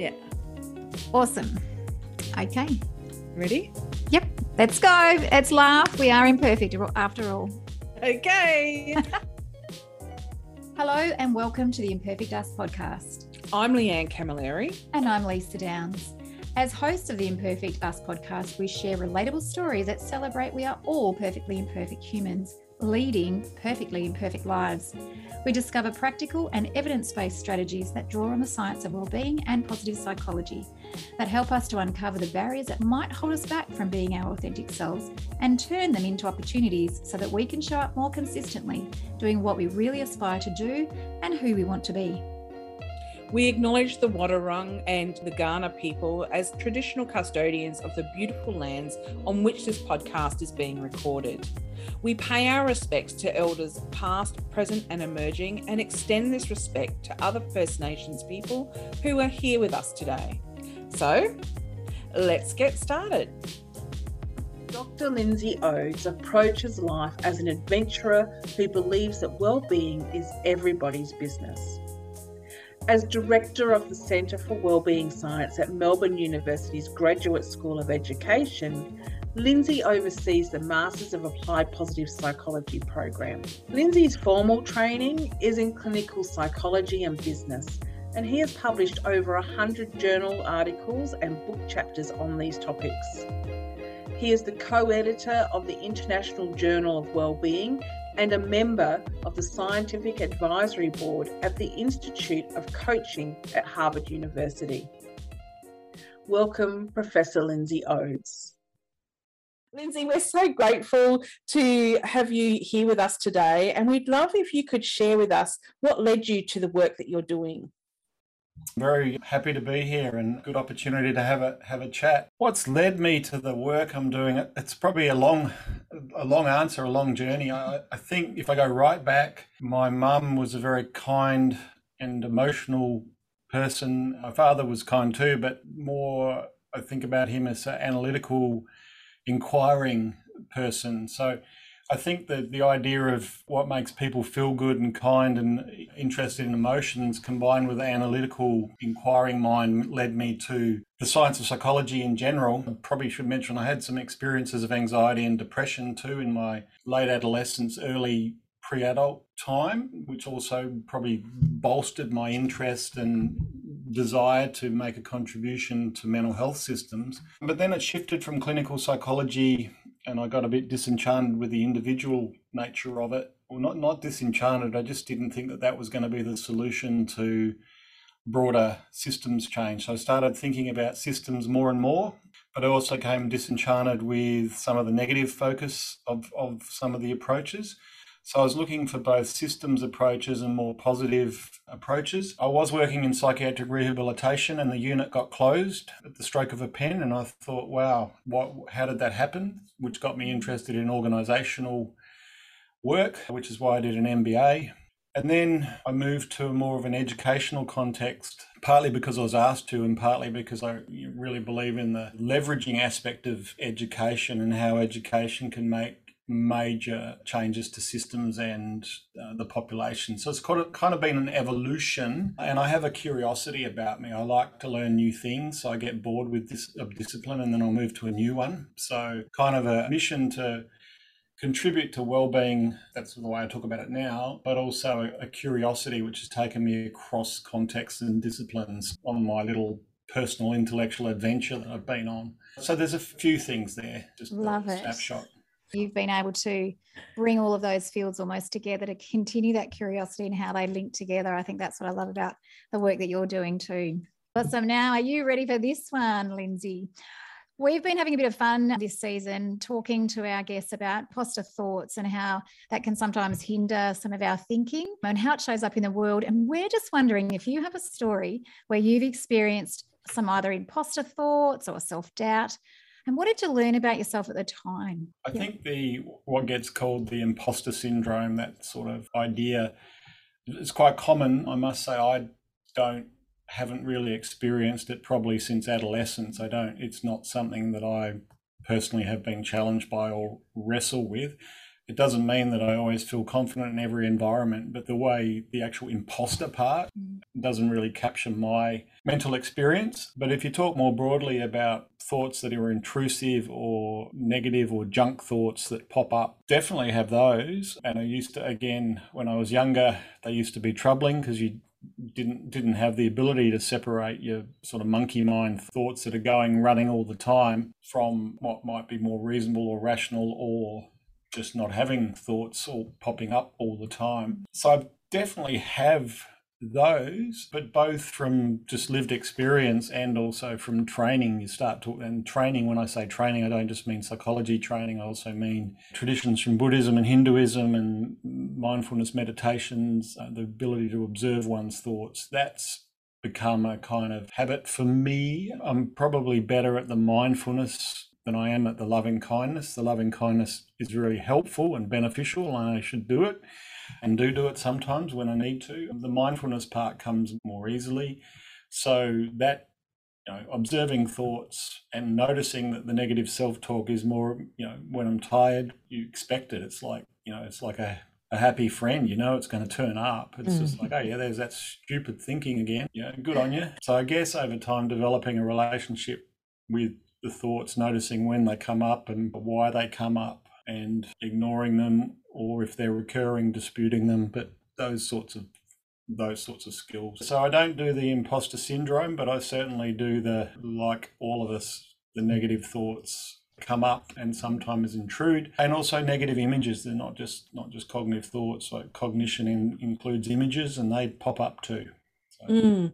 Yeah. Awesome. Okay. Ready? Yep. Let's go. Let's laugh. We are imperfect after all. Okay. Hello and welcome to the Imperfect Us podcast. I'm Leanne Camilleri. And I'm Leesa Downes. As hosts of the Imperfect Us podcast, we share relatable stories that celebrate we are all perfectly imperfect humans leading perfectly imperfect lives. We discover practical and evidence based strategies that draw on the science of well-being and positive psychology that help us to uncover the barriers that might hold us back from being our authentic selves and turn them into opportunities so that we can show up more consistently, doing what we really aspire to do and who we want to be. We acknowledge the Wadawurrung and the Kaurna people as traditional custodians of the beautiful lands on which this podcast is being recorded. We pay our respects to elders past, present, and emerging, and extend this respect to other First Nations people who are here with us today. So, let's get started. Dr. Lindsay Oades approaches life as an adventurer who believes that well-being is everybody's business. As Director of the Centre for Wellbeing Science at Melbourne University's Graduate School of Education, Lindsay oversees the Masters of Applied Positive Psychology program. Lindsay's formal training is in clinical psychology and business, and he has published over 100 journal articles and book chapters on these topics. He is the co editor of the International Journal of Wellbeing and a member of the Scientific Advisory Board at the Institute of Coaching at Harvard University. Welcome, Professor Lindsay Oades. Lindsay, we're so grateful to have you here with us today, and we'd love if you could share with us what led you to the work that you're doing. Very happy to be here and good opportunity to have a have a chat. What's led me to the work I'm doing? It's probably a long, a long answer, a long journey. I, I think if I go right back, my mum was a very kind and emotional person. My father was kind too, but more I think about him as an analytical, inquiring person. So I think that the idea of what makes people feel good and kind and interested in emotions combined with the analytical inquiring mind led me to the science of psychology in general. I probably should mention I had some experiences of anxiety and depression too in my late adolescence, early pre adult time, which also probably bolstered my interest and desire to make a contribution to mental health systems. But then it shifted from clinical psychology and I got a bit disenchanted with the individual nature of it. Well, not not disenchanted. I just didn't think that that was going to be the solution to broader systems change. So I started thinking about systems more and more, but I also came disenchanted with some of the negative focus of, of some of the approaches. So I was looking for both systems approaches and more positive approaches. I was working in psychiatric rehabilitation and the unit got closed at the stroke of a pen and I thought, wow, what how did that happen? Which got me interested in organizational work, which is why I did an MBA. And then I moved to more of an educational context, partly because I was asked to, and partly because I really believe in the leveraging aspect of education and how education can make major changes to systems and uh, the population. So it's kind of, kind of been an evolution, and I have a curiosity about me. I like to learn new things. So I get bored with this discipline, and then I'll move to a new one. So kind of a mission to contribute to well-being. That's the way I talk about it now, but also a, a curiosity which has taken me across contexts and disciplines on my little personal intellectual adventure that I've been on. So there's a few things there. Just Love it. snapshot. You've been able to bring all of those fields almost together to continue that curiosity and how they link together. I think that's what I love about the work that you're doing too. Awesome. Now, are you ready for this one, Lindsay? We've been having a bit of fun this season talking to our guests about imposter thoughts and how that can sometimes hinder some of our thinking and how it shows up in the world. And we're just wondering if you have a story where you've experienced some either imposter thoughts or self doubt and what did you learn about yourself at the time? I think the what gets called the imposter syndrome, that sort of idea, is quite common. I must say, I don't haven't really experienced it probably since adolescence. I don't. It's not something that I personally have been challenged by or wrestle with. It doesn't mean that I always feel confident in every environment, but the way the actual imposter part mm. doesn't really capture my mental experience. But if you talk more broadly about thoughts that are intrusive or negative or junk thoughts that pop up, definitely have those. And I used to, again, when I was younger, they used to be troubling because you didn't didn't have the ability to separate your sort of monkey mind thoughts that are going running all the time from what might be more reasonable or rational or just not having thoughts all popping up all the time. So I definitely have those, but both from just lived experience and also from training. You start to, and training, when I say training, I don't just mean psychology training, I also mean traditions from Buddhism and Hinduism and mindfulness meditations, uh, the ability to observe one's thoughts. That's become a kind of habit for me. I'm probably better at the mindfulness than I am at the loving kindness. The loving kindness is really helpful and beneficial, and I should do it and do do it sometimes when I need to. The mindfulness part comes more easily. So that you know, observing thoughts and noticing that the negative self-talk is more, you know, when I'm tired, you expect it. It's like, you know, it's like a, a happy friend, you know, it's going to turn up. It's mm. just like, oh yeah, there's that stupid thinking again. Yeah, good on you. So I guess over time, developing a relationship with the thoughts, noticing when they come up and why they come up, and ignoring them, or if they're recurring, disputing them. But those sorts of those sorts of skills. So I don't do the imposter syndrome, but I certainly do the like all of us, the negative thoughts come up and sometimes intrude and also negative images they're not just not just cognitive thoughts like cognition in, includes images and they pop up too Mm.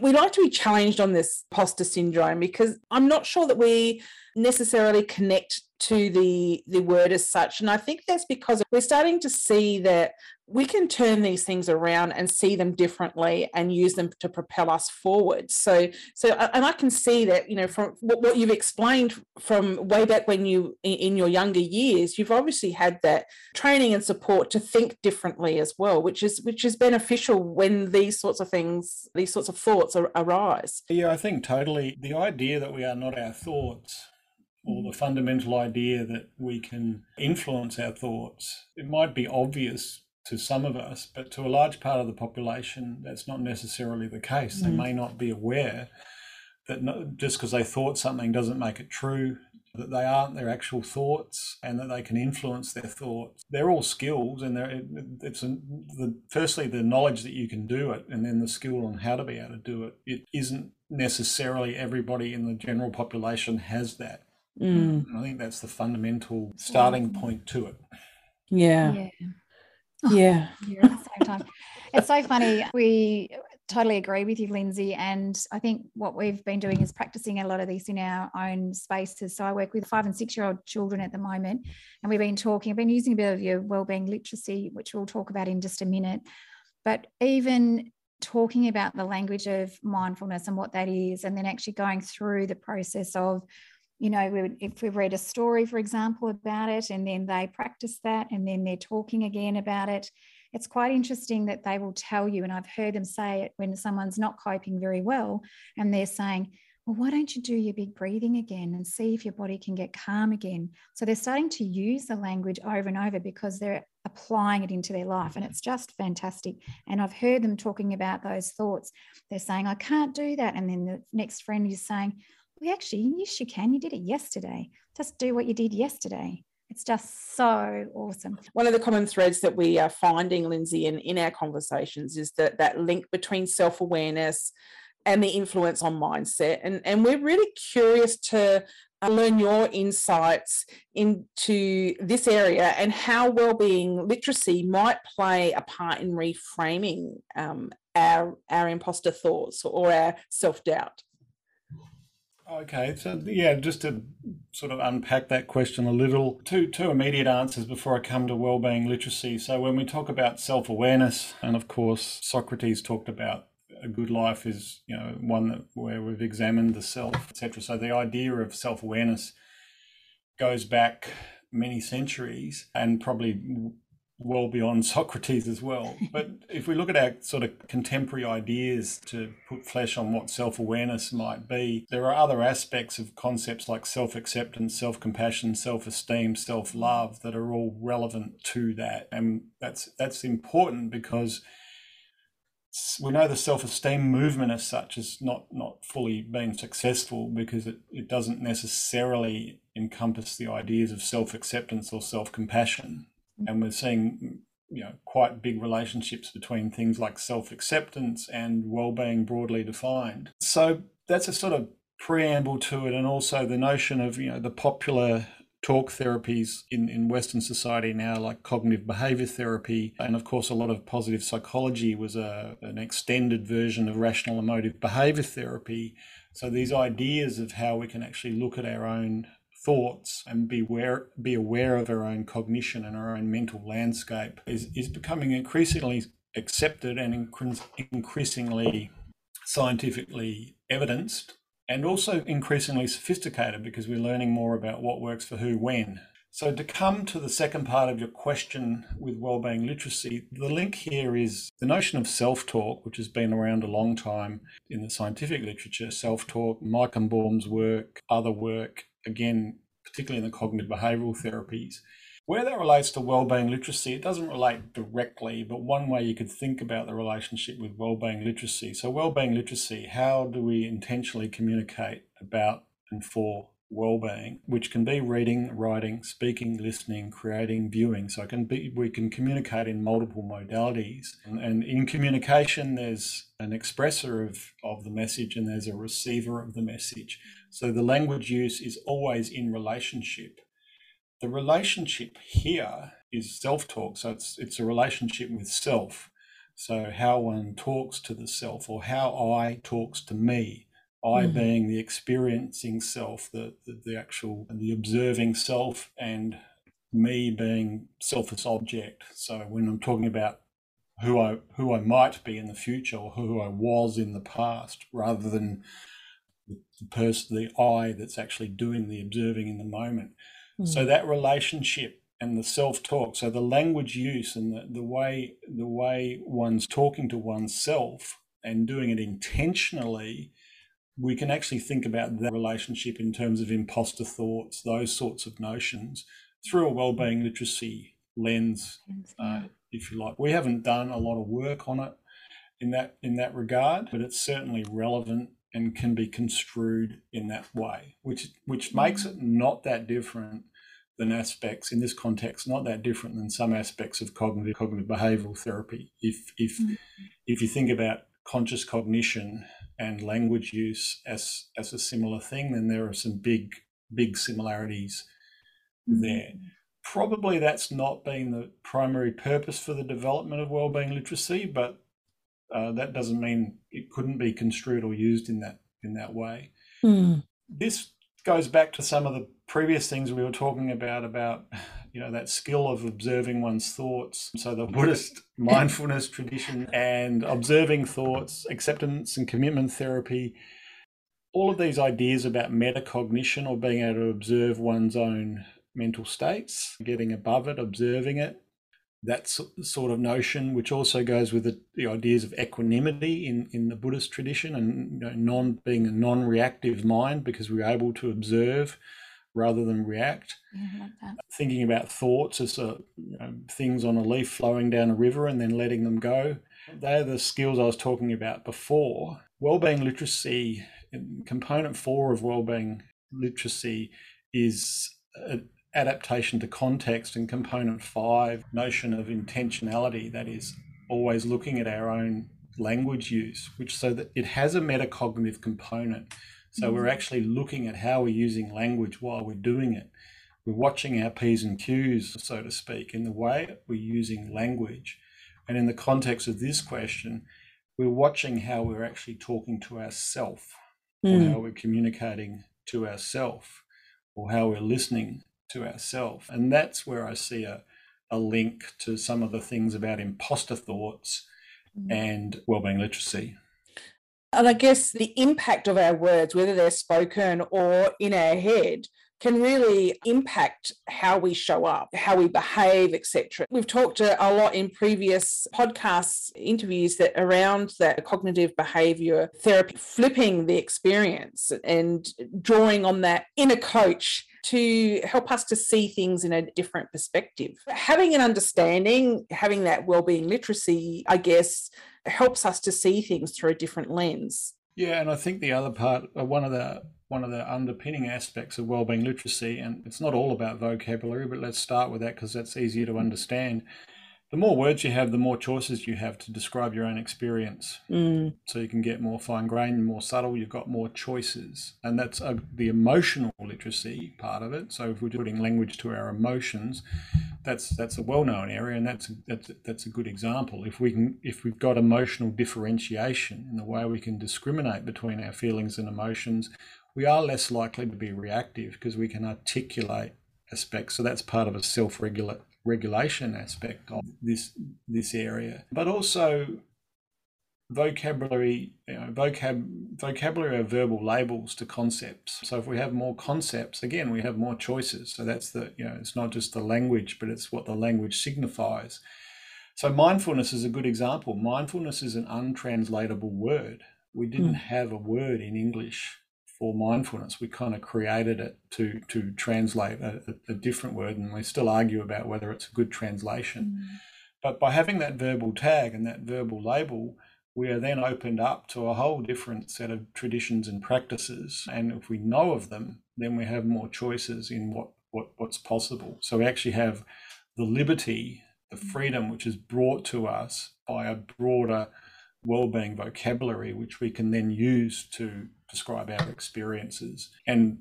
We like to be challenged on this imposter syndrome because I'm not sure that we necessarily connect to the the word as such and i think that's because we're starting to see that we can turn these things around and see them differently and use them to propel us forward so so and i can see that you know from what, you've explained from way back when you in your younger years you've obviously had that training and support to think differently as well which is which is beneficial when these sorts of things these sorts of thoughts arise yeah i think totally the idea that we are not our thoughts or the fundamental idea that we can influence our thoughts. It might be obvious to some of us, but to a large part of the population, that's not necessarily the case. Mm. They may not be aware that no, just because they thought something doesn't make it true, that they aren't their actual thoughts and that they can influence their thoughts. They're all skills, and they're, it's a, the, firstly the knowledge that you can do it, and then the skill on how to be able to do it. It isn't necessarily everybody in the general population has that. Mm. I think that's the fundamental starting point to it. Yeah. Yeah. Oh, yeah. yeah at the same time. It's so funny. We totally agree with you, Lindsay. And I think what we've been doing is practicing a lot of these in our own spaces. So I work with five and six year old children at the moment, and we've been talking, I've been using a bit of your wellbeing literacy, which we'll talk about in just a minute. But even talking about the language of mindfulness and what that is, and then actually going through the process of you know, we would, if we read a story, for example, about it, and then they practice that, and then they're talking again about it, it's quite interesting that they will tell you. And I've heard them say it when someone's not coping very well, and they're saying, well, why don't you do your big breathing again and see if your body can get calm again? So they're starting to use the language over and over because they're applying it into their life. And it's just fantastic. And I've heard them talking about those thoughts. They're saying, I can't do that. And then the next friend is saying, we actually, yes, you can. You did it yesterday. Just do what you did yesterday. It's just so awesome. One of the common threads that we are finding, Lindsay, in, in our conversations is that that link between self awareness and the influence on mindset. And, and we're really curious to uh, learn your insights into this area and how well-being literacy might play a part in reframing um, our, our imposter thoughts or our self-doubt. Okay, so yeah, just to sort of unpack that question a little, two two immediate answers before I come to well-being literacy. So when we talk about self-awareness, and of course Socrates talked about a good life is you know one that where we've examined the self, etc. So the idea of self-awareness goes back many centuries and probably well beyond Socrates as well. But if we look at our sort of contemporary ideas to put flesh on what self awareness might be, there are other aspects of concepts like self acceptance, self compassion, self esteem, self love that are all relevant to that. And that's that's important because we know the self-esteem movement as such is not not fully been successful because it, it doesn't necessarily encompass the ideas of self-acceptance or self-compassion and we're seeing you know quite big relationships between things like self-acceptance and well-being broadly defined so that's a sort of preamble to it and also the notion of you know the popular talk therapies in, in Western society now, like cognitive behavior therapy. And of course, a lot of positive psychology was a, an extended version of rational emotive behavior therapy. So these ideas of how we can actually look at our own thoughts and be aware, be aware of our own cognition and our own mental landscape is, is becoming increasingly accepted and increasingly scientifically evidenced and also increasingly sophisticated because we're learning more about what works for who when. So, to come to the second part of your question with wellbeing literacy, the link here is the notion of self talk, which has been around a long time in the scientific literature. Self talk, Michael Baum's work, other work, again, particularly in the cognitive behavioral therapies. Where that relates to well-being literacy, it doesn't relate directly, but one way you could think about the relationship with well-being literacy. So, well-being literacy, how do we intentionally communicate about and for well-being, which can be reading, writing, speaking, listening, creating, viewing. So it can be we can communicate in multiple modalities. And, and in communication, there's an expressor of, of the message and there's a receiver of the message. So the language use is always in relationship. The relationship here is self-talk. So it's it's a relationship with self. So how one talks to the self or how I talks to me I mm. being the experiencing self, the, the, the actual, the observing self, and me being selfish object. So when I'm talking about who I who I might be in the future or who I was in the past, rather than the person, the I that's actually doing the observing in the moment. Mm. So that relationship and the self-talk, so the language use and the, the way the way one's talking to oneself and doing it intentionally we can actually think about that relationship in terms of imposter thoughts, those sorts of notions, through a well-being literacy lens, uh, if you like. We haven't done a lot of work on it in that in that regard, but it's certainly relevant and can be construed in that way, which which makes it not that different than aspects in this context, not that different than some aspects of cognitive cognitive behavioral therapy. If if mm-hmm. if you think about conscious cognition and language use as as a similar thing, then there are some big big similarities mm-hmm. there. Probably that's not been the primary purpose for the development of wellbeing literacy, but uh, that doesn't mean it couldn't be construed or used in that in that way. Mm. This goes back to some of the previous things we were talking about about you know that skill of observing one's thoughts so the buddhist mindfulness tradition and observing thoughts acceptance and commitment therapy all of these ideas about metacognition or being able to observe one's own mental states getting above it observing it that sort of notion which also goes with the, the ideas of equanimity in, in the buddhist tradition and you know, non being a non-reactive mind because we're able to observe rather than react. Thinking about thoughts as a, you know, things on a leaf flowing down a river and then letting them go. They're the skills I was talking about before. Wellbeing literacy, component four of wellbeing literacy is adaptation to context, and component five, notion of intentionality, that is always looking at our own language use, which so that it has a metacognitive component so we're mm. actually looking at how we're using language while we're doing it. We're watching our P's and Q's, so to speak, in the way we're using language. And in the context of this question, we're watching how we're actually talking to ourselves, mm. or how we're communicating to ourselves, or how we're listening to ourselves. And that's where I see a, a link to some of the things about imposter thoughts mm. and wellbeing literacy. And I guess the impact of our words, whether they're spoken or in our head, can really impact how we show up, how we behave, etc. We've talked a, a lot in previous podcasts, interviews that around that cognitive behavior therapy, flipping the experience and drawing on that inner coach to help us to see things in a different perspective. Having an understanding, having that well-being literacy, I guess, helps us to see things through a different lens. Yeah, and I think the other part, uh, one of the one of the underpinning aspects of wellbeing literacy, and it's not all about vocabulary, but let's start with that because that's easier to understand, the more words you have, the more choices you have to describe your own experience. Mm. So you can get more fine grained, more subtle. You've got more choices, and that's uh, the emotional literacy part of it. So if we're putting language to our emotions, that's that's a well known area, and that's that's that's a good example. If we can, if we've got emotional differentiation in the way we can discriminate between our feelings and emotions, we are less likely to be reactive because we can articulate aspects. So that's part of a self regulate regulation aspect of this this area, but also vocabulary, you know, vocab vocabulary are verbal labels to concepts. So if we have more concepts, again, we have more choices. So that's the you know, it's not just the language, but it's what the language signifies. So mindfulness is a good example. Mindfulness is an untranslatable word. We didn't mm. have a word in English for mindfulness. We kind of created it to to translate a, a, different word, and we still argue about whether it's a good translation. Mm. But by having that verbal tag and that verbal label, we are then opened up to a whole different set of traditions and practices. And if we know of them, then we have more choices in what, what what's possible. So we actually have the liberty, the mm. freedom, which is brought to us by a broader well-being vocabulary, which we can then use to describe our experiences. And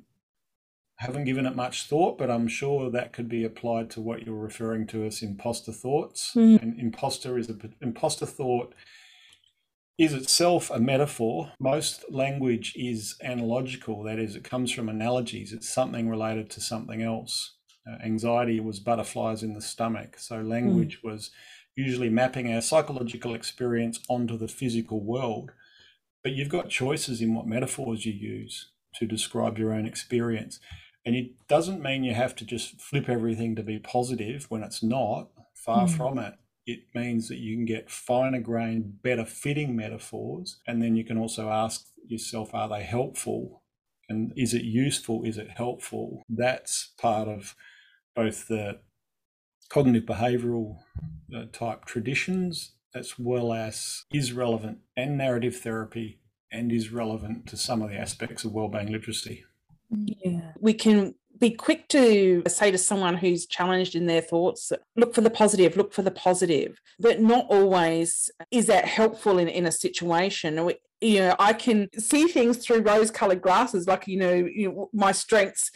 haven't given it much thought, but I'm sure that could be applied to what you're referring to as imposter thoughts. Mm. And imposter is a imposter thought is itself a metaphor. Most language is analogical, that is, it comes from analogies. It's something related to something else. Uh, anxiety was butterflies in the stomach. So language mm. was usually mapping our psychological experience onto the physical world. But you've got choices in what metaphors you use to describe your own experience. And it doesn't mean you have to just flip everything to be positive when it's not, far mm. from it. It means that you can get finer grained, better fitting metaphors. And then you can also ask yourself, are they helpful? And is it useful? Is it helpful? That's part of both the cognitive behavioral uh, type traditions as well as is relevant and narrative therapy and is relevant to some of the aspects of wellbeing literacy. Yeah. We can be quick to say to someone who's challenged in their thoughts, look for the positive, look for the positive, but not always is that helpful in, in a situation. You know, I can see things through rose colored glasses, like, you know, you know my strengths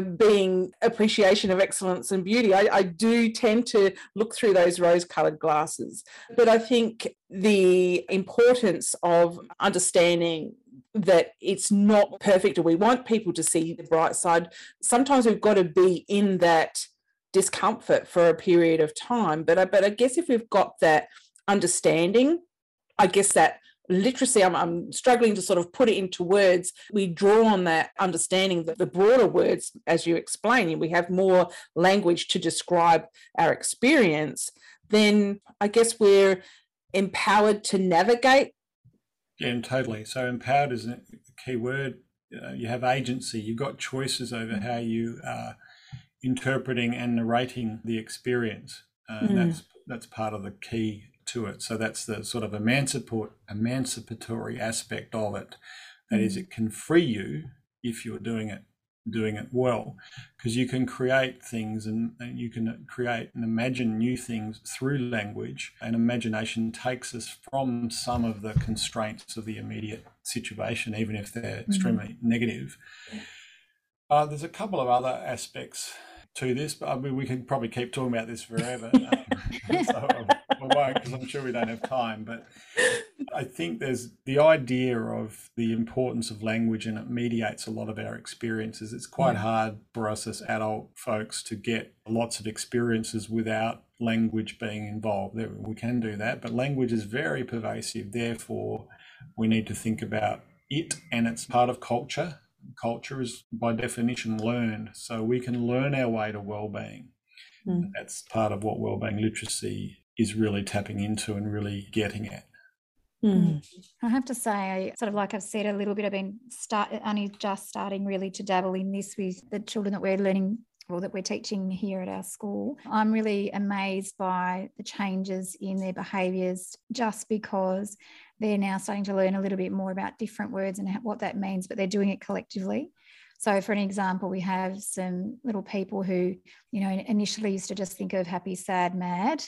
being appreciation of excellence and beauty, I, I do tend to look through those rose colored glasses. But I think the importance of understanding that it's not perfect or we want people to see the bright side, sometimes we've got to be in that discomfort for a period of time. But I, but I guess if we've got that understanding, I guess that literacy, I'm, I'm, struggling to sort of put it into words. We draw on that understanding that the broader words, as you explain, we have more language to describe our experience, then I guess we're empowered to navigate. Yeah, totally. So empowered is a key word. Uh, you have agency, you've got choices over mm. how you are interpreting and narrating the experience. Uh, mm. That's that's part of the key to it. So that's the sort of emancipatory, emancipatory aspect of it. That is, mm. it can free you if you're doing it doing it well because you can create things and, and, you can create and imagine new things through language and imagination takes us from some of the constraints of the immediate situation even if they're mm-hmm. extremely negative uh, there's a couple of other aspects to this but I mean, we can probably keep talking about this forever so won't because I'm sure we don't have time. But I think there's the idea of the importance of language and it mediates a lot of our experiences. It's quite hard for us as adult folks to get lots of experiences without language being involved. We can do that, but language is very pervasive. Therefore, we need to think about it and it's part of culture culture is by definition learned. So we can learn our way to well-being. Mm. That's part of what well-being literacy is really tapping into and really getting at. Mm. I have to say, sort of like I've said a little bit, I've been start only just starting really to dabble in this with the children that we're learning or that we're teaching here at our school. I'm really amazed by the changes in their behaviours just because they're now starting to learn a little bit more about different words and what that means, but they're doing it collectively. So, for an example, we have some little people who, you know, initially used to just think of happy, sad, mad,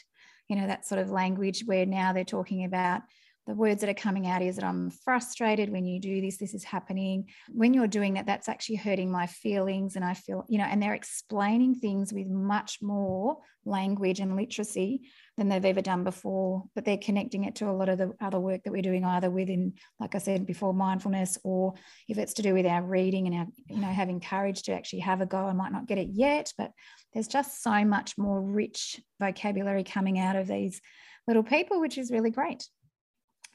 you know, that sort of language where now they're talking about the words that are coming out is that I'm frustrated when you do this, this is happening. When you're doing that, that's actually hurting my feelings. And I feel, you know, and they're explaining things with much more language and literacy than they've ever done before. But they're connecting it to a lot of the other work that we're doing, either within, like I said before, mindfulness, or if it's to do with our reading and our, you know, having courage to actually have a go. I might not get it yet, but there's just so much more rich vocabulary coming out of these little people, which is really great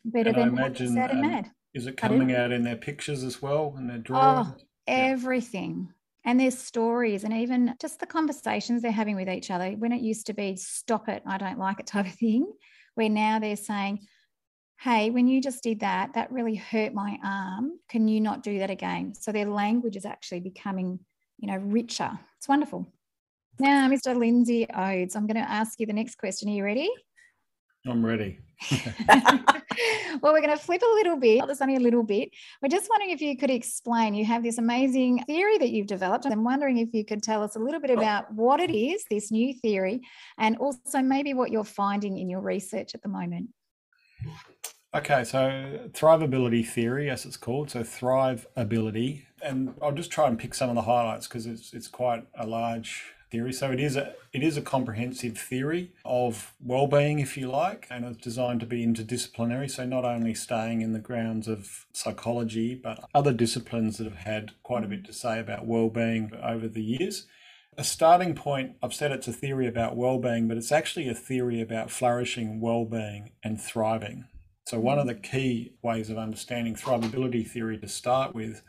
better and than I imagine, and um, mad. Is it coming out in their pictures as well and their drawings? Oh, everything. And their stories and even just the conversations they're having with each other. When it used to be stop it, I don't like it type of thing, where now they're saying, Hey, when you just did that, that really hurt my arm. Can you not do that again? So their language is actually becoming, you know, richer. It's wonderful. Now, Mr. Lindsay Oades, I'm going to ask you the next question. Are you ready? I'm ready. well, we're going to flip a little bit. There's only a little bit. We're just wondering if you could explain. You have this amazing theory that you've developed. I'm wondering if you could tell us a little bit about what it is, this new theory, and also maybe what you're finding in your research at the moment. Okay, so thrivability theory, as it's called, so thrive ability, and I'll just try and pick some of the highlights because it's it's quite a large theory. So it is a it is a comprehensive theory of well-being, if you like, and it's designed to be interdisciplinary. So not only staying in the grounds of psychology, but other disciplines that have had quite a bit to say about well-being over the years. A starting point, I've said it's a theory about well-being, but it's actually a theory about flourishing, well-being, and thriving. So one of the key ways of understanding thrivability theory to start with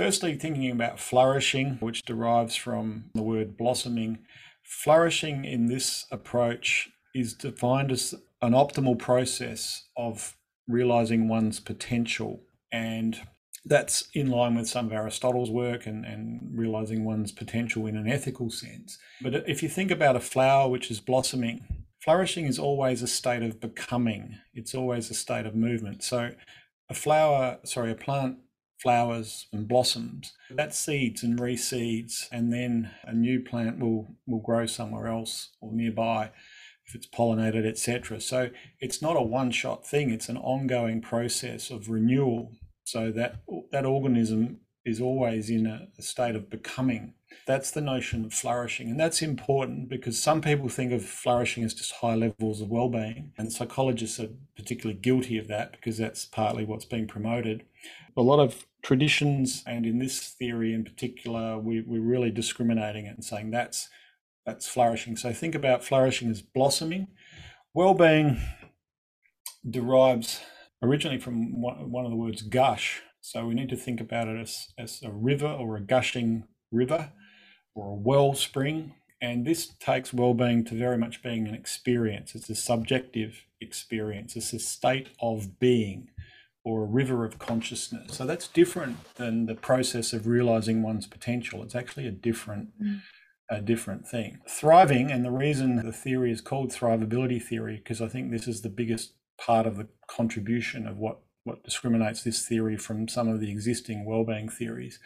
Firstly, thinking about flourishing, which derives from the word blossoming. Flourishing in this approach is defined as an optimal process of realizing one's potential. And that's in line with some of Aristotle's work and, and realizing one's potential in an ethical sense. But if you think about a flower which is blossoming, flourishing is always a state of becoming, it's always a state of movement. So a flower, sorry, a plant flowers and blossoms. That seeds and reseeds, and then a new plant will will grow somewhere else or nearby if it's pollinated, etc. So it's not a one-shot thing; it's an ongoing process of renewal. So that that organism is always in a, a state of becoming. That's the notion of flourishing, and that's important because some people think of flourishing as just high levels of well-being, and psychologists are particularly guilty of that because that's partly what's being promoted. A lot of traditions, and in this theory in particular, we, we're really discriminating it and saying that's that's flourishing. So think about flourishing as blossoming. Well-being derives originally from one of the words gush. So we need to think about it as, as a river or a gushing river or a wellspring. And this takes well-being to very much being an experience. It's a subjective experience. It's a state of being or a river of consciousness. So that's different than the process of realizing one's potential. It's actually a different mm. a different thing. Thriving, and the reason the theory is called thrivability theory, because I think this is the biggest part of the contribution of what what discriminates this theory from some of the existing well-being theories.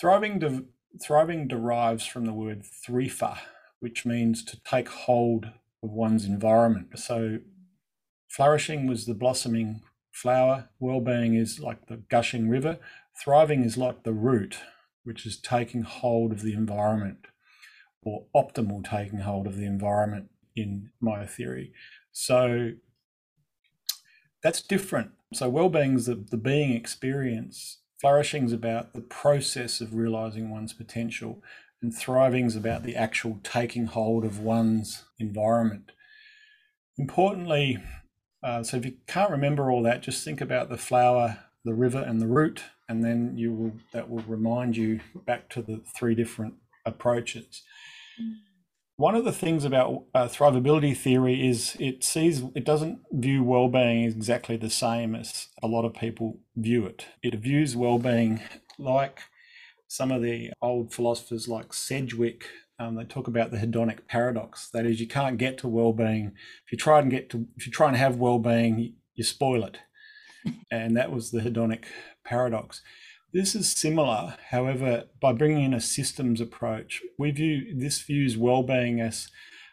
Thriving de- thriving derives from the word thrifa, which means to take hold of one's environment. So flourishing was the blossoming flower. Well-being is like the gushing river. Thriving is like the root, which is taking hold of the environment or optimal taking hold of the environment in my theory. So that's different. So well-being is the, the being experience. Flourishing is about the process of realizing one's potential, and thriving is about the actual taking hold of one's environment. Importantly, uh, so if you can't remember all that, just think about the flower the river and the root, and then you will that will remind you back to the three different approaches. Mm. One of the things about uh, thrivability theory is it sees it doesn't view well-being exactly the same as a lot of people view it. It views well-being like some of the old philosophers like Sidgwick. Um, they talk about the hedonic paradox. That is, you can't get to well-being if you try and get to if you try and have well-being, you, you spoil it, and that was the hedonic paradox. This is similar, however, by bringing in a systems approach, we view this views well-being as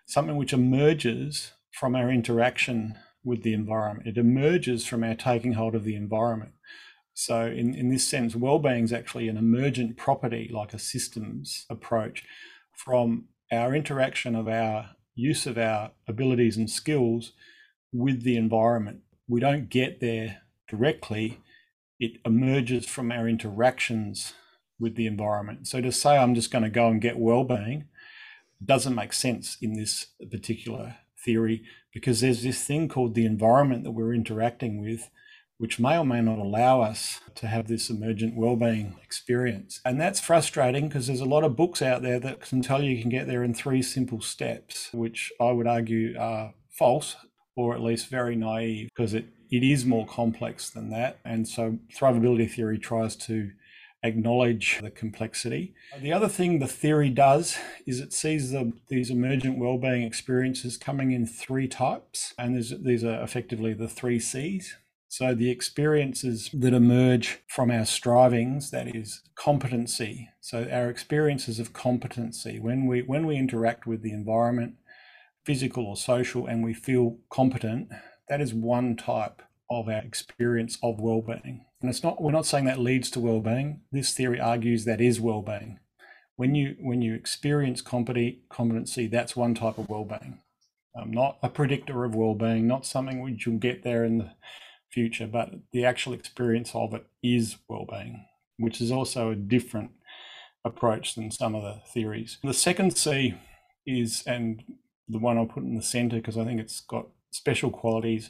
something which emerges from our interaction with the environment. It emerges from our taking hold of the environment. So, in, in this sense, well-being is actually an emergent property, like a systems approach, from our interaction of our use of our abilities and skills with the environment. We don't get there directly it emerges from our interactions with the environment. So to say I'm just going to go and get well-being doesn't make sense in this particular theory because there's this thing called the environment that we're interacting with which may or may not allow us to have this emergent well-being experience. And that's frustrating because there's a lot of books out there that can tell you you can get there in three simple steps, which I would argue are false or at least very naive because it it is more complex than that. And so thrivability theory tries to acknowledge the complexity. The other thing the theory does is it sees the, these emergent well-being experiences coming in three types, and these are effectively the three C's. So the experiences that emerge from our strivings, that is competency. So our experiences of competency when we when we interact with the environment, physical or social, and we feel competent, that is one type of our experience of well-being. And it's not we're not saying that leads to well-being. This theory argues that is well-being. When you when you experience competency, that's one type of well-being. Um, not a predictor of well-being, not something which you'll get there in the future, but the actual experience of it is well-being, which is also a different approach than some of the theories. The second C is, and the one I'll put in the center because I think it's got special qualities,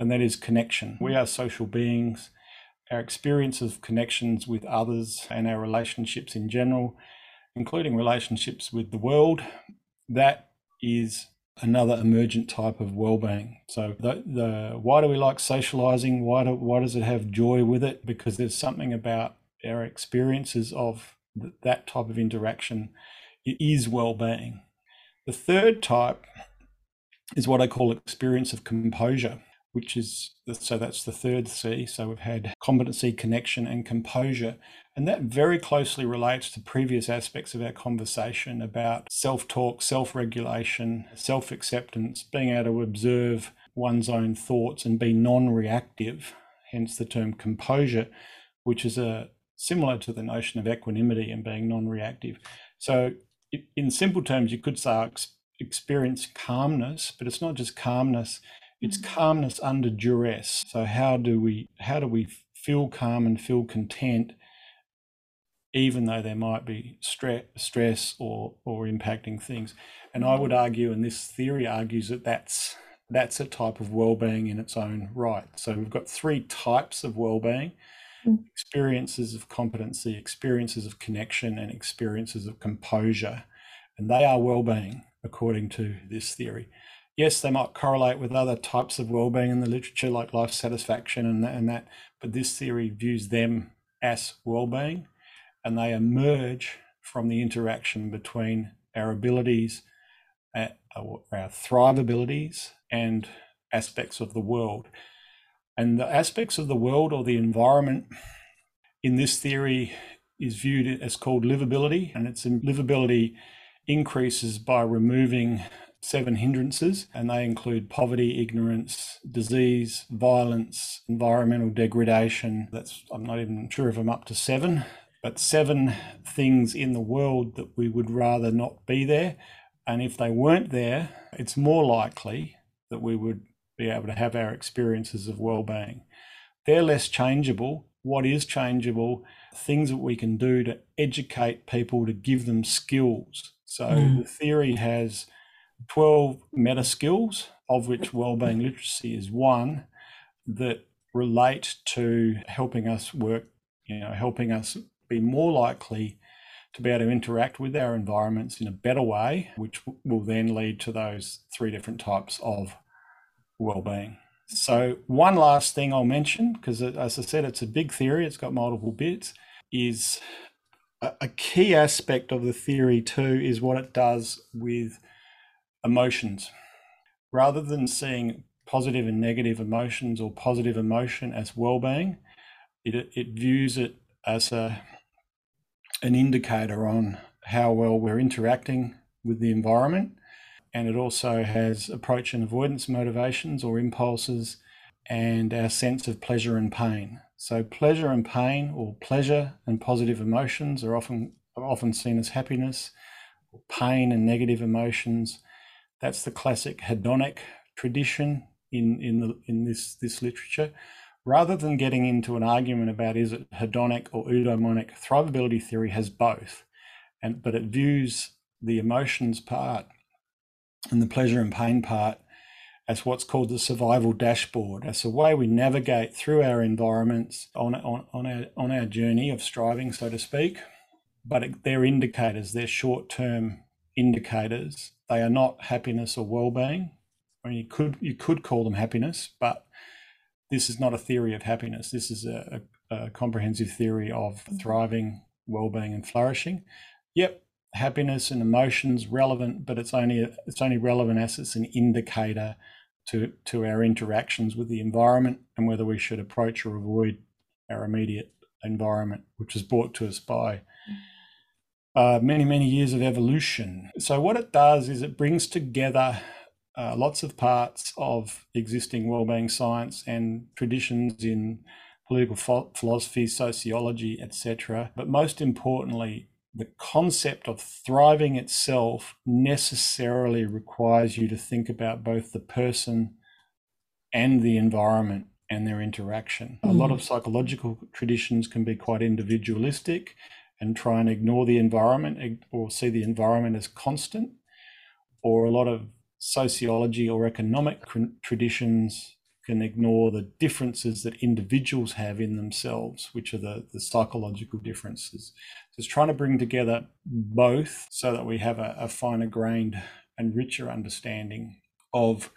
and that is connection. We are social beings. Our experience of connections with others and our relationships in general, including relationships with the world, that is another emergent type of well-being. So the, the why do we like socializing? Why do, why does it have joy with it? Because there's something about our experiences of th- that type of interaction. It is well-being. The third type is what I call experience of composure, which is so that's the third C. So we've had competency, connection, and composure. And that very closely relates to previous aspects of our conversation about self talk, self regulation, self acceptance, being able to observe one's own thoughts and be non reactive, hence the term composure, which is a similar to the notion of equanimity and being non reactive. So, in simple terms, you could say experience calmness, but it's not just calmness, it's mm-hmm. calmness under duress. So how do we how do we feel calm and feel content even though there might be stress, stress or or impacting things. And I would mm-hmm. argue, and this theory argues that that's that's a type of well-being in its own right. So we've got three types of well-being: mm. experiences of competency, experiences of connection, and experiences of composure, and they are well-being according to this theory. Yes, they might correlate with other types of well-being in the literature, like life satisfaction and that, and that, but this theory views them as well-being, and they emerge from the interaction between our abilities, our, our thrive abilities, and aspects of the world. And the aspects of the world or the environment in this theory is viewed as called livability, and it's livability increases by removing seven hindrances, and they include poverty, ignorance, disease, violence, environmental degradation. That's, I'm not even sure if I'm up to seven, but seven things in the world that we would rather not be there. And if they weren't there, it's more likely that we would be able to have our experiences of well being. They're less changeable. What is changeable? Things that we can do to educate people, to give them skills so mm. the theory has 12 meta skills, of which wellbeing literacy is one, that relate to helping us work, you know, helping us be more likely to be able to interact with our environments in a better way, which will then lead to those three different types of well-being. So one last thing I'll mention, because as I said, it's a big theory, it's got multiple bits, is a key aspect of the theory too is what it does with emotions. Rather than seeing positive and negative emotions or positive emotion as well-being, it, it views it as a an indicator on how well we're interacting with the environment. And it also has approach and avoidance motivations or impulses and our sense of pleasure and pain. So pleasure and pain or pleasure and positive emotions are often are often seen as happiness. Pain and negative emotions, that's the classic hedonic tradition in, in the in this this literature rather than getting into an argument about is it hedonic or eudaimonic, thrivability theory has both, and but it views the emotions part and the pleasure and pain part as what's called the survival dashboard, as a way we navigate through our environments on, on, on, our, on our journey of striving, so to speak. But it, they're indicators, they're short term indicators. They are not happiness or well being. I mean, you could, you could call them happiness, but this is not a theory of happiness. This is a, a, a comprehensive theory of mm-hmm. thriving, well-being, and flourishing. Yep, happiness and emotions relevant, but it's only it's only relevant as it's an indicator to to our interactions with the environment and whether we should approach or avoid our immediate environment, which was brought to us by uh, many many years of evolution. So what it does is it brings together uh, lots of parts of existing well-being science and traditions in political philosophy, sociology, etc. But most importantly, the concept of thriving itself necessarily requires you to think about both the person and the environment and their interaction. Mm. A lot of mm. psychological traditions can be quite individualistic and try and ignore the environment or see the environment as constant. Or a lot of sociology or economic traditions can ignore the differences that individuals have in themselves, which are the, the psychological differences. It's trying to bring together both so that we have a, a finer grained and richer understanding of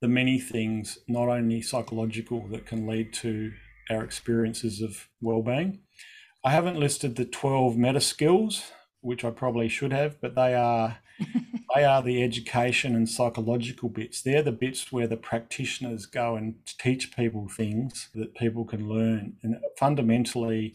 the many things, not only psychological, that can lead to our experiences of well-being. I haven't listed the 12 meta skills, which I probably should have, but they are they are the education and psychological bits. They're the bits where the practitioners go and teach people things that people can learn. And fundamentally,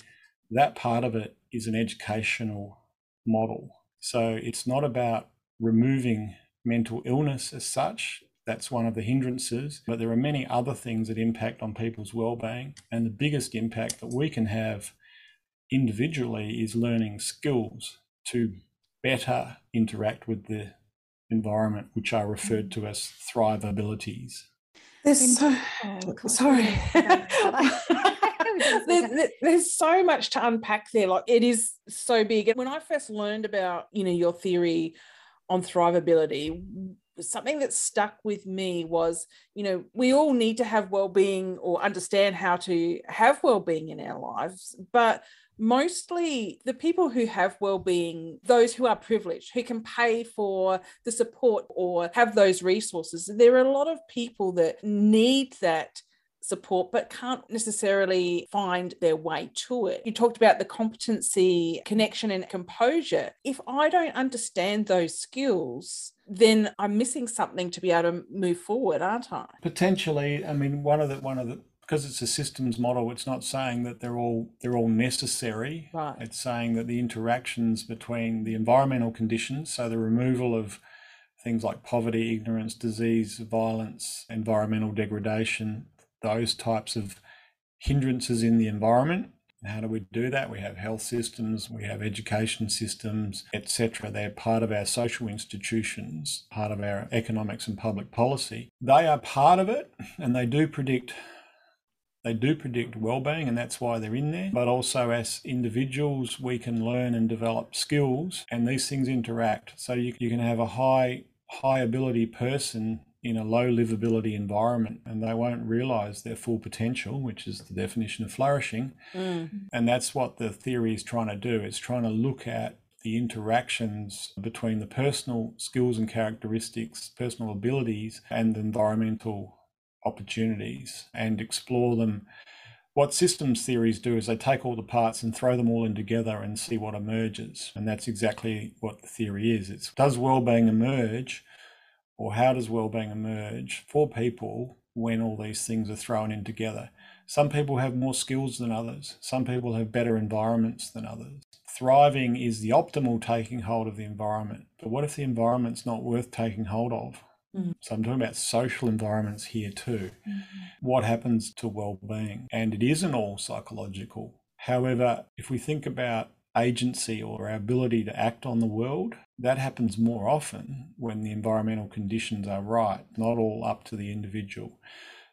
that part of it is an educational model. So it's not about removing mental illness as such. That's one of the hindrances, but there are many other things that impact on people's well-being. And the biggest impact that we can have individually is learning skills to better interact with the environment, which are referred to as thrive abilities. There's so, sorry. there's, there's so much to unpack there. Like it is so big. And when I first learned about, you know, your theory on thrivability, something that stuck with me was you know we all need to have well-being or understand how to have well-being in our lives but mostly the people who have well-being those who are privileged who can pay for the support or have those resources there are a lot of people that need that support but can't necessarily find their way to it. You talked about the competency, connection, and composure. If I don't understand those skills, then I'm missing something to be able to move forward, aren't I? Potentially. I mean, one of the one of the because it's a systems model, it's not saying that they're all they're all necessary. Right. It's saying that the interactions between the environmental conditions, so the removal of things like poverty, ignorance, disease, violence, environmental degradation, those types of hindrances in the environment. How do we do that? We have health systems, we have education systems, etc. They're part of our social institutions, part of our economics and public policy. They are part of it and they do predict they do predict well-being and that's why they're in there but also as individuals we can learn and develop skills and these things interact so you, you can have a high high ability person in a low livability environment and they won't realize their full potential, which is the definition of flourishing. Mm. And that's what the theory is trying to do. It's trying to look at the interactions between the personal skills and characteristics, personal abilities, and environmental opportunities and explore them. What systems theories do is they take all the parts and throw them all in together and see what emerges. And that's exactly what the theory is. It's does well-being emerge or how does well-being emerge for people when all these things are thrown in together? Some people have more skills than others. Some people have better environments than others. Thriving is the optimal taking hold of the environment. But what if the environment's not worth taking hold of? Mm. So I'm talking about social environments here too. What happens to well-being? And it isn't all psychological. However, if we think about agency or our ability to act on the world, that happens more often when the environmental conditions are right, not all up to the individual.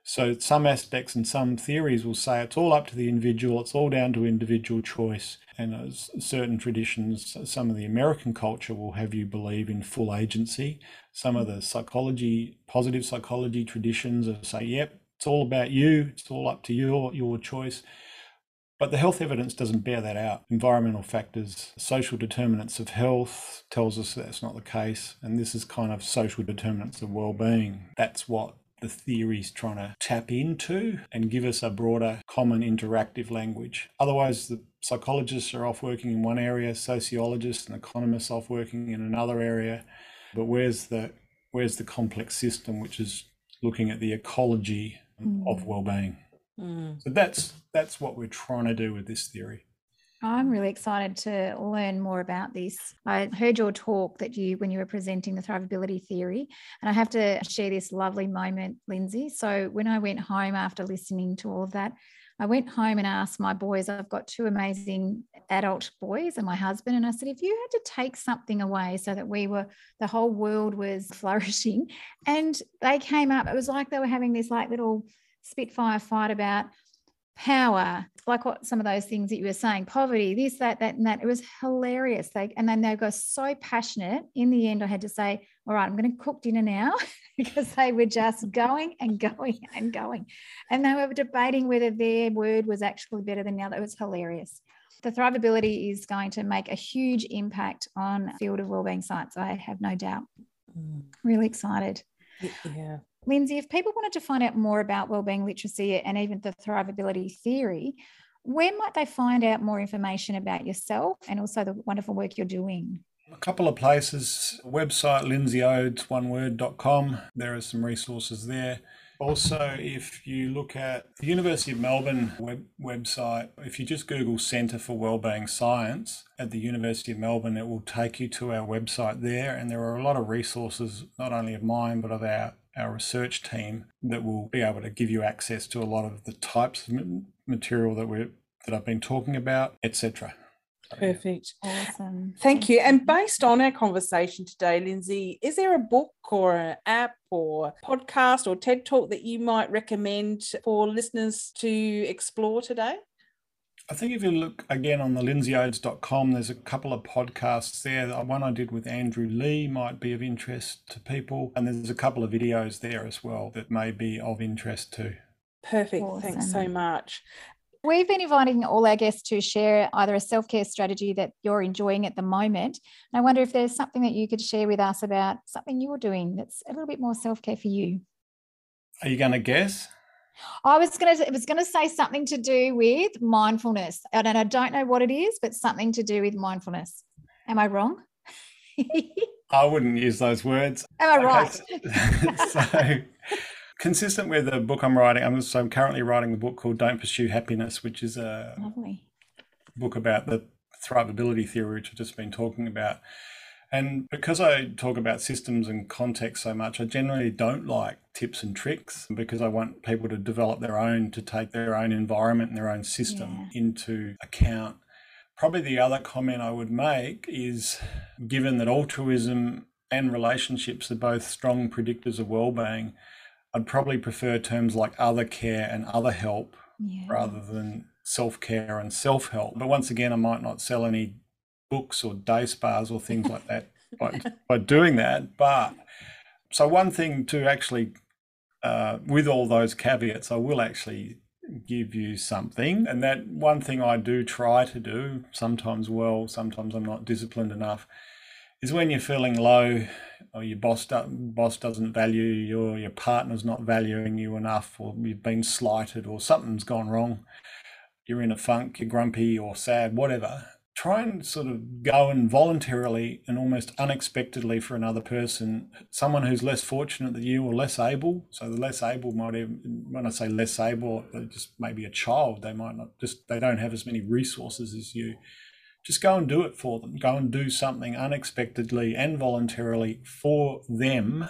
So, some aspects and some theories will say it's all up to the individual, it's all down to individual choice. And as certain traditions, some of the American culture will have you believe in full agency. Some of the psychology, positive psychology traditions of say, yep, it's all about you, it's all up to your, your choice. But the health evidence doesn't bear that out. Environmental factors, social determinants of health tells us that's not the case. And this is kind of social determinants of well-being. That's what the theory's trying to tap into and give us a broader common interactive language. Otherwise, the psychologists are off working in one area, sociologists and economists off working in another area. But where's the where's the complex system which is looking at the ecology of well-being? Mm. So that's that's what we're trying to do with this theory. I'm really excited to learn more about this. I heard your talk that you, when you were presenting the thrivability theory, and I have to share this lovely moment, Lindsay. So, when I went home after listening to all of that, I went home and asked my boys, I've got two amazing adult boys and my husband, and I said, if you had to take something away so that we were, the whole world was flourishing, and they came up, it was like they were having this like little spitfire fight about power, like what some of those things that you were saying, poverty, this, that, that, and that. It was hilarious. They and then they got so passionate. In the end, I had to say, all right, I'm going to cook dinner now because they were just going and going and going. And they were debating whether their word was actually better than the other. It was hilarious. The thrivability is going to make a huge impact on field of wellbeing science. I have no doubt. Mm. Really excited. Yeah. Lindsay, if people wanted to find out more about wellbeing literacy and even the thrivability theory, where might they find out more information about yourself and also the wonderful work you're doing? A couple of places. Website lindsayodesoneword.com. There are some resources there. Also, if you look at the University of Melbourne web, website, if you just Google Centre for Wellbeing Science at the University of Melbourne, it will take you to our website there. And there are a lot of resources, not only of mine, but of our, our research team that will be able to give you access to a lot of the types of material that we're that I've been talking about, etc. Perfect. Awesome. Thank you. And based on our conversation today, Lindsay, is there a book or an app or podcast or TED talk that you might recommend for listeners to explore today? I think if you look again on the lindsayoades.com, there's a couple of podcasts there. The one I did with Andrew Lee might be of interest to people. And there's a couple of videos there as well that may be of interest too. Perfect. Thanks so much. We've been inviting all our guests to share either a self care strategy that you're enjoying at the moment. And I wonder if there's something that you could share with us about something you're doing that's a little bit more self care for you. Are you going to guess? I was going to, it was going to say something to do with mindfulness. And I don't know what it is, but something to do with mindfulness. Am I wrong? I wouldn't use those words. Am I right? so, so consistent with the book I'm writing, I'm so I'm currently writing the book called Don't Pursue Happiness, which is a Lovely. book about the thrivability theory, which I've just been talking about. And because I talk about systems and context so much, I generally don't like tips and tricks because I want people to develop their own, to take their own environment and their own system into account. Probably the other comment I would make is given that altruism and relationships are both strong predictors of well-being, I'd probably prefer terms like other care and other help Yeah. rather than self-care and self-help. But once again, I might not sell any books or day spas or things like that by, by doing that. But So, one thing to actually, uh, with all those caveats, I will actually give you something. And that one thing I do try to do, sometimes well, sometimes I'm not disciplined enough, is when you're feeling low or your boss do, boss doesn't value you or your partner's not valuing you enough or you've been slighted or something's gone wrong you're in a funk you're grumpy or sad whatever try and sort of go and voluntarily and almost unexpectedly for another person, someone who's less fortunate than you or less able. So the less able might even, when I say less able, just maybe a child, they might not just, they don't have as many resources as you. Just go and do it for them. Go and do something unexpectedly and voluntarily for them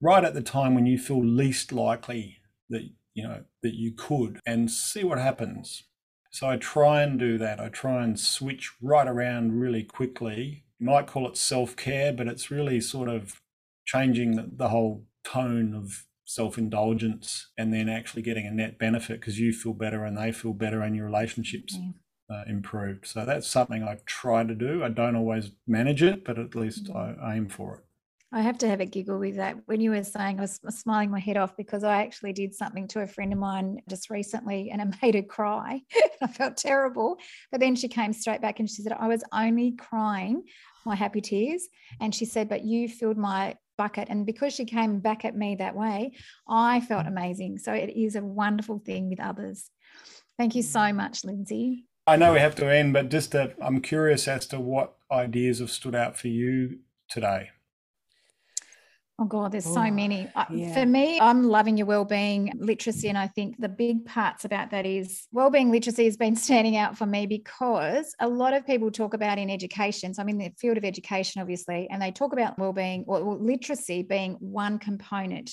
right at the time when you feel least likely that, you know, that you could and see what happens so I try and do that. I try and switch right around really quickly. You might call it self care, but it's really sort of changing the, the whole tone of self indulgence and then actually getting a net benefit because you feel better and they feel better and your relationships yeah. uh, improved. So that's something I try to do. I don't always manage it, but at least mm-hmm. I aim for it. I have to have a giggle with that. When you were saying, I was smiling my head off because I actually did something to a friend of mine just recently and it made her cry. I felt terrible. But then she came straight back and she said, I was only crying my happy tears. And she said, But you filled my bucket. And because she came back at me that way, I felt amazing. So it is a wonderful thing with others. Thank you so much, Lindsay. I know we have to end, but just I'm curious as to what ideas have stood out for you today. Oh God, there's so oh, many. Yeah. For me, I'm loving your well-being literacy, and I think the big parts about that is well-being literacy has been standing out for me because a lot of people talk about in education. So I'm in the field of education, obviously, and they talk about well-being or literacy being one component.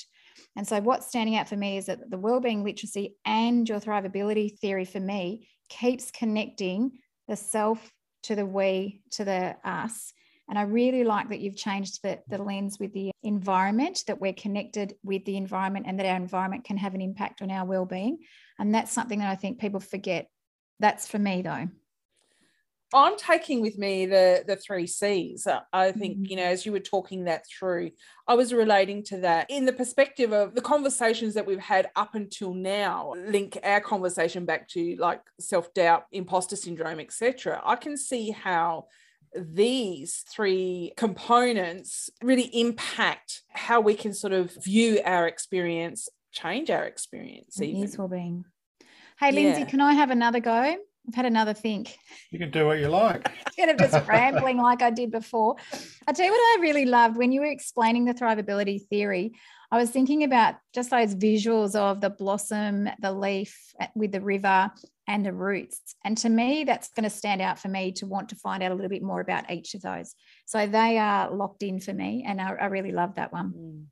And so what's standing out for me is that the well-being literacy and your thrivability theory for me keeps connecting the self to the we to the us and I really like that you've changed the, the lens with the environment, that we're connected with the environment and that our environment can have an impact on our well-being. And that's something that I think people forget. That's for me though. I'm taking with me the the three C's. I think mm-hmm. you know, as you were talking that through, I was relating to that in the perspective of the conversations that we've had up until now. Link our conversation back to like self doubt, imposter syndrome, etc. I can see how these three components really impact how we can sort of view our experience, change our experience. Even. well-being. Hey, Lindsay, yeah. can I have another go? I've had another think. You can do what you like. Instead of just rambling like I did before. I tell you what I really loved when you were explaining the thrivability theory. I was thinking about just those visuals of the blossom, the leaf eh, with the river, and the roots. And to me, that's going to stand out for me to want to find out a little bit more about each of those. So they are locked in for me, and I, I really love that one. Mm.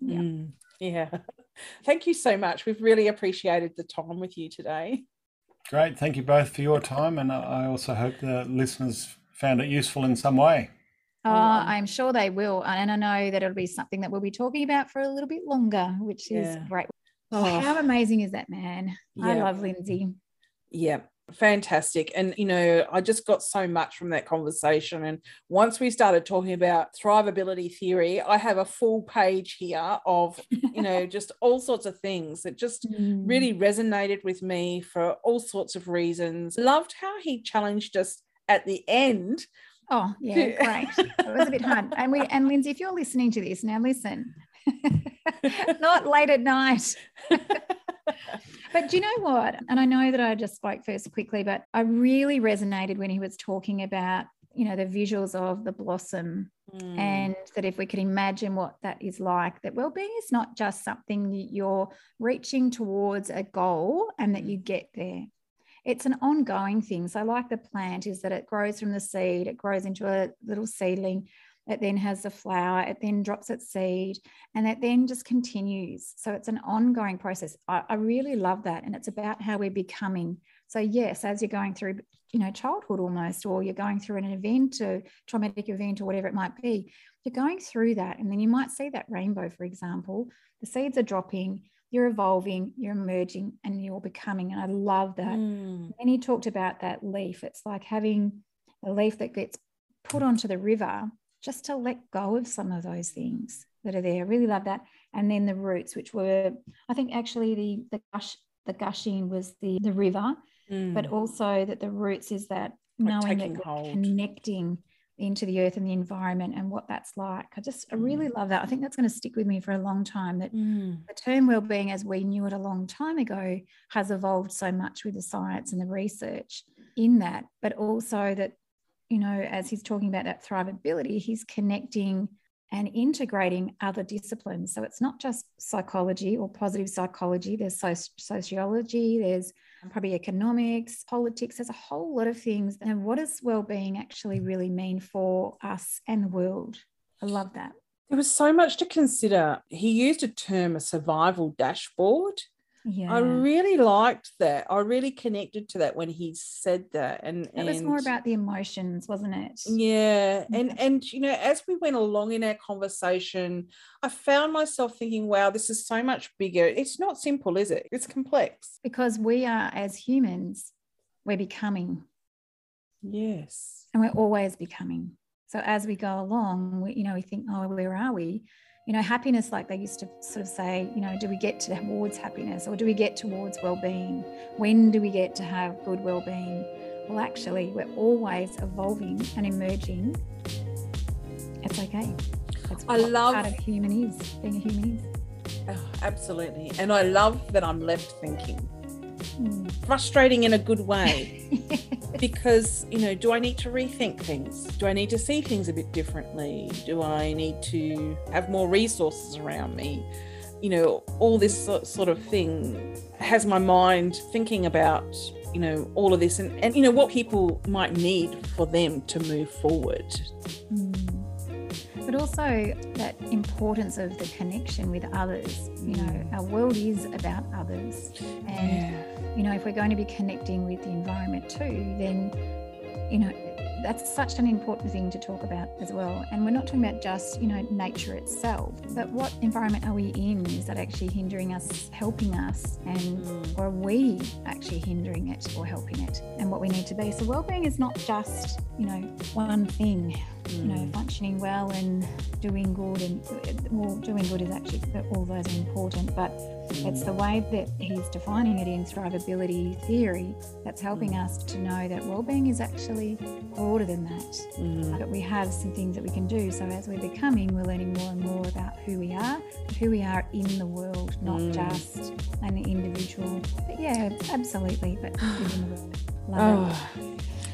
Yeah. Mm. yeah. Thank you so much. We've really appreciated the time with you today. Great. Thank you both for your time. And I also hope the listeners found it useful in some way. Oh, I'm sure they will. And I know that it'll be something that we'll be talking about for a little bit longer, which is yeah. great. Oh. How amazing is that, man? Yeah. I love Lindsay. Yeah, fantastic. And, you know, I just got so much from that conversation. And once we started talking about thrivability theory, I have a full page here of, you know, just all sorts of things that just mm. really resonated with me for all sorts of reasons. Loved how he challenged us at the end. Oh, yeah, great. it was a bit hard. And we and Lindsay, if you're listening to this, now listen. Not late at night. but do you know what? And I know that I just spoke first quickly, but I really resonated when he was talking about, you know, the visuals of the blossom mm. and that if we could imagine what that is like, that well-being is not just something that you're reaching towards a goal and that you mm. get there. It's an ongoing thing. So, like the plant, is that it grows from the seed, it grows into a little seedling, it then has the flower, it then drops its seed, and it then just continues. So it's an ongoing process. I, I, really love that. And it's about how we're becoming. So, yes, as you're going through, you know, childhood almost, or you're going through an event, a traumatic event, or whatever it might be, you're going through that. And then you might see that rainbow, for example. The seeds are dropping, you're evolving, you're emerging, and you're becoming. And I love that. Mm. And he talked about that leaf. It's like having a leaf that gets put onto the river just to let go of some of those things that are there. I really love that. And then the roots, which were, I think actually the the gush, the gushing was the the river, Mm. but also that the roots is that Like knowing that hold. connecting into the earth and the environment and what that's like. I just I Mm. really love that. I think that's going to stick with me for a long time. That Mm. the term well-being as we knew it a long time ago has evolved so much with the science and the research in that but also that you know as he's talking about that thrivability he's connecting and integrating other disciplines. So it's not just psychology or positive psychology. There's soci- sociology there's probably economics politics. There's a whole lot of things. And what does well-being actually really mean for us and the world? I love that. There was so much to consider. He used a term, a survival dashboard. Yeah I really liked that. I really connected to that when he said that. And It was more about the emotions, wasn't it? yeah and and you know as we went along in our conversation i found myself thinking wow this is so much bigger it's not simple is it it's complex Because we are, as humans, we're becoming yes and we're always becoming. So as we go along, we, you know, we think, oh, where are we? You know, happiness, like they used to sort of say, you know, do we get towards happiness or do we get towards well-being? When do we get to have good well-being? Well, actually, we're always evolving and emerging. It's okay. That's I love- part of human is being a human is. Oh, absolutely and i love that i'm left thinking Frustrating in a good way. Because you know do i need to rethink things? Do i need to see things a bit differently? Do i need to have more resources around me? You know all this sort of thing has my mind thinking about you know all of this and, and you know what people might need for them to move forward. Mm. But also that importance of the connection with others. You know, mm. our world is about others. And, you know, if we're going to be connecting with the environment too, then, you know, that's such an important thing to talk about as well. And we're not talking about just, you know, nature itself, but what environment are we in? Is that actually hindering us, helping us? And Mm. or are we actually hindering it or helping it and what we need to be so well-being is not just you know one thing you know Mm. functioning well and doing good and well doing good is actually all those are important but it's the way that he's defining it in thrivability theory that's helping us to know that well-being is actually broader than that Mm. but we have some things that we can do so as we're becoming we're learning more and more about who we are who we are in the world not Mm. just an individual but yeah absolutely but in the world love it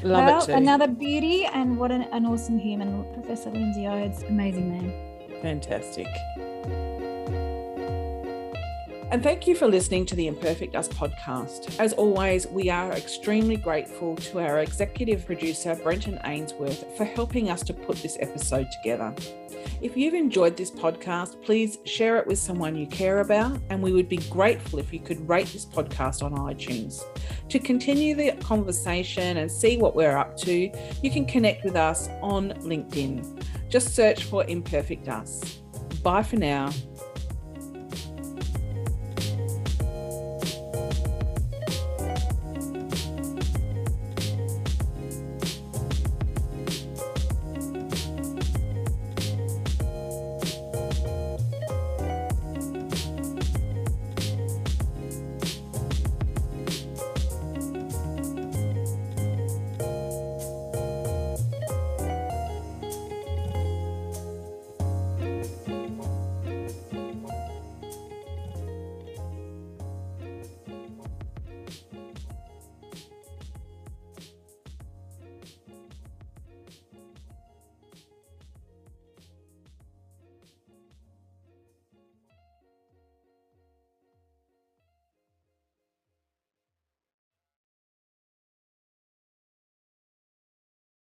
Oh, love well, it too. another beauty and what an, an awesome human, Professor Lindsay Oades. Amazing man. Fantastic. And thank you for listening to the Imperfect Us podcast. As always, we are extremely grateful to our executive producer, Brenton Ainsworth, for helping us to put this episode together. If you've enjoyed this podcast, please share it with someone you care about, and we would be grateful if you could rate this podcast on iTunes. To continue the conversation and see what we're up to, you can connect with us on LinkedIn. Just search for Imperfect Us. Bye for now.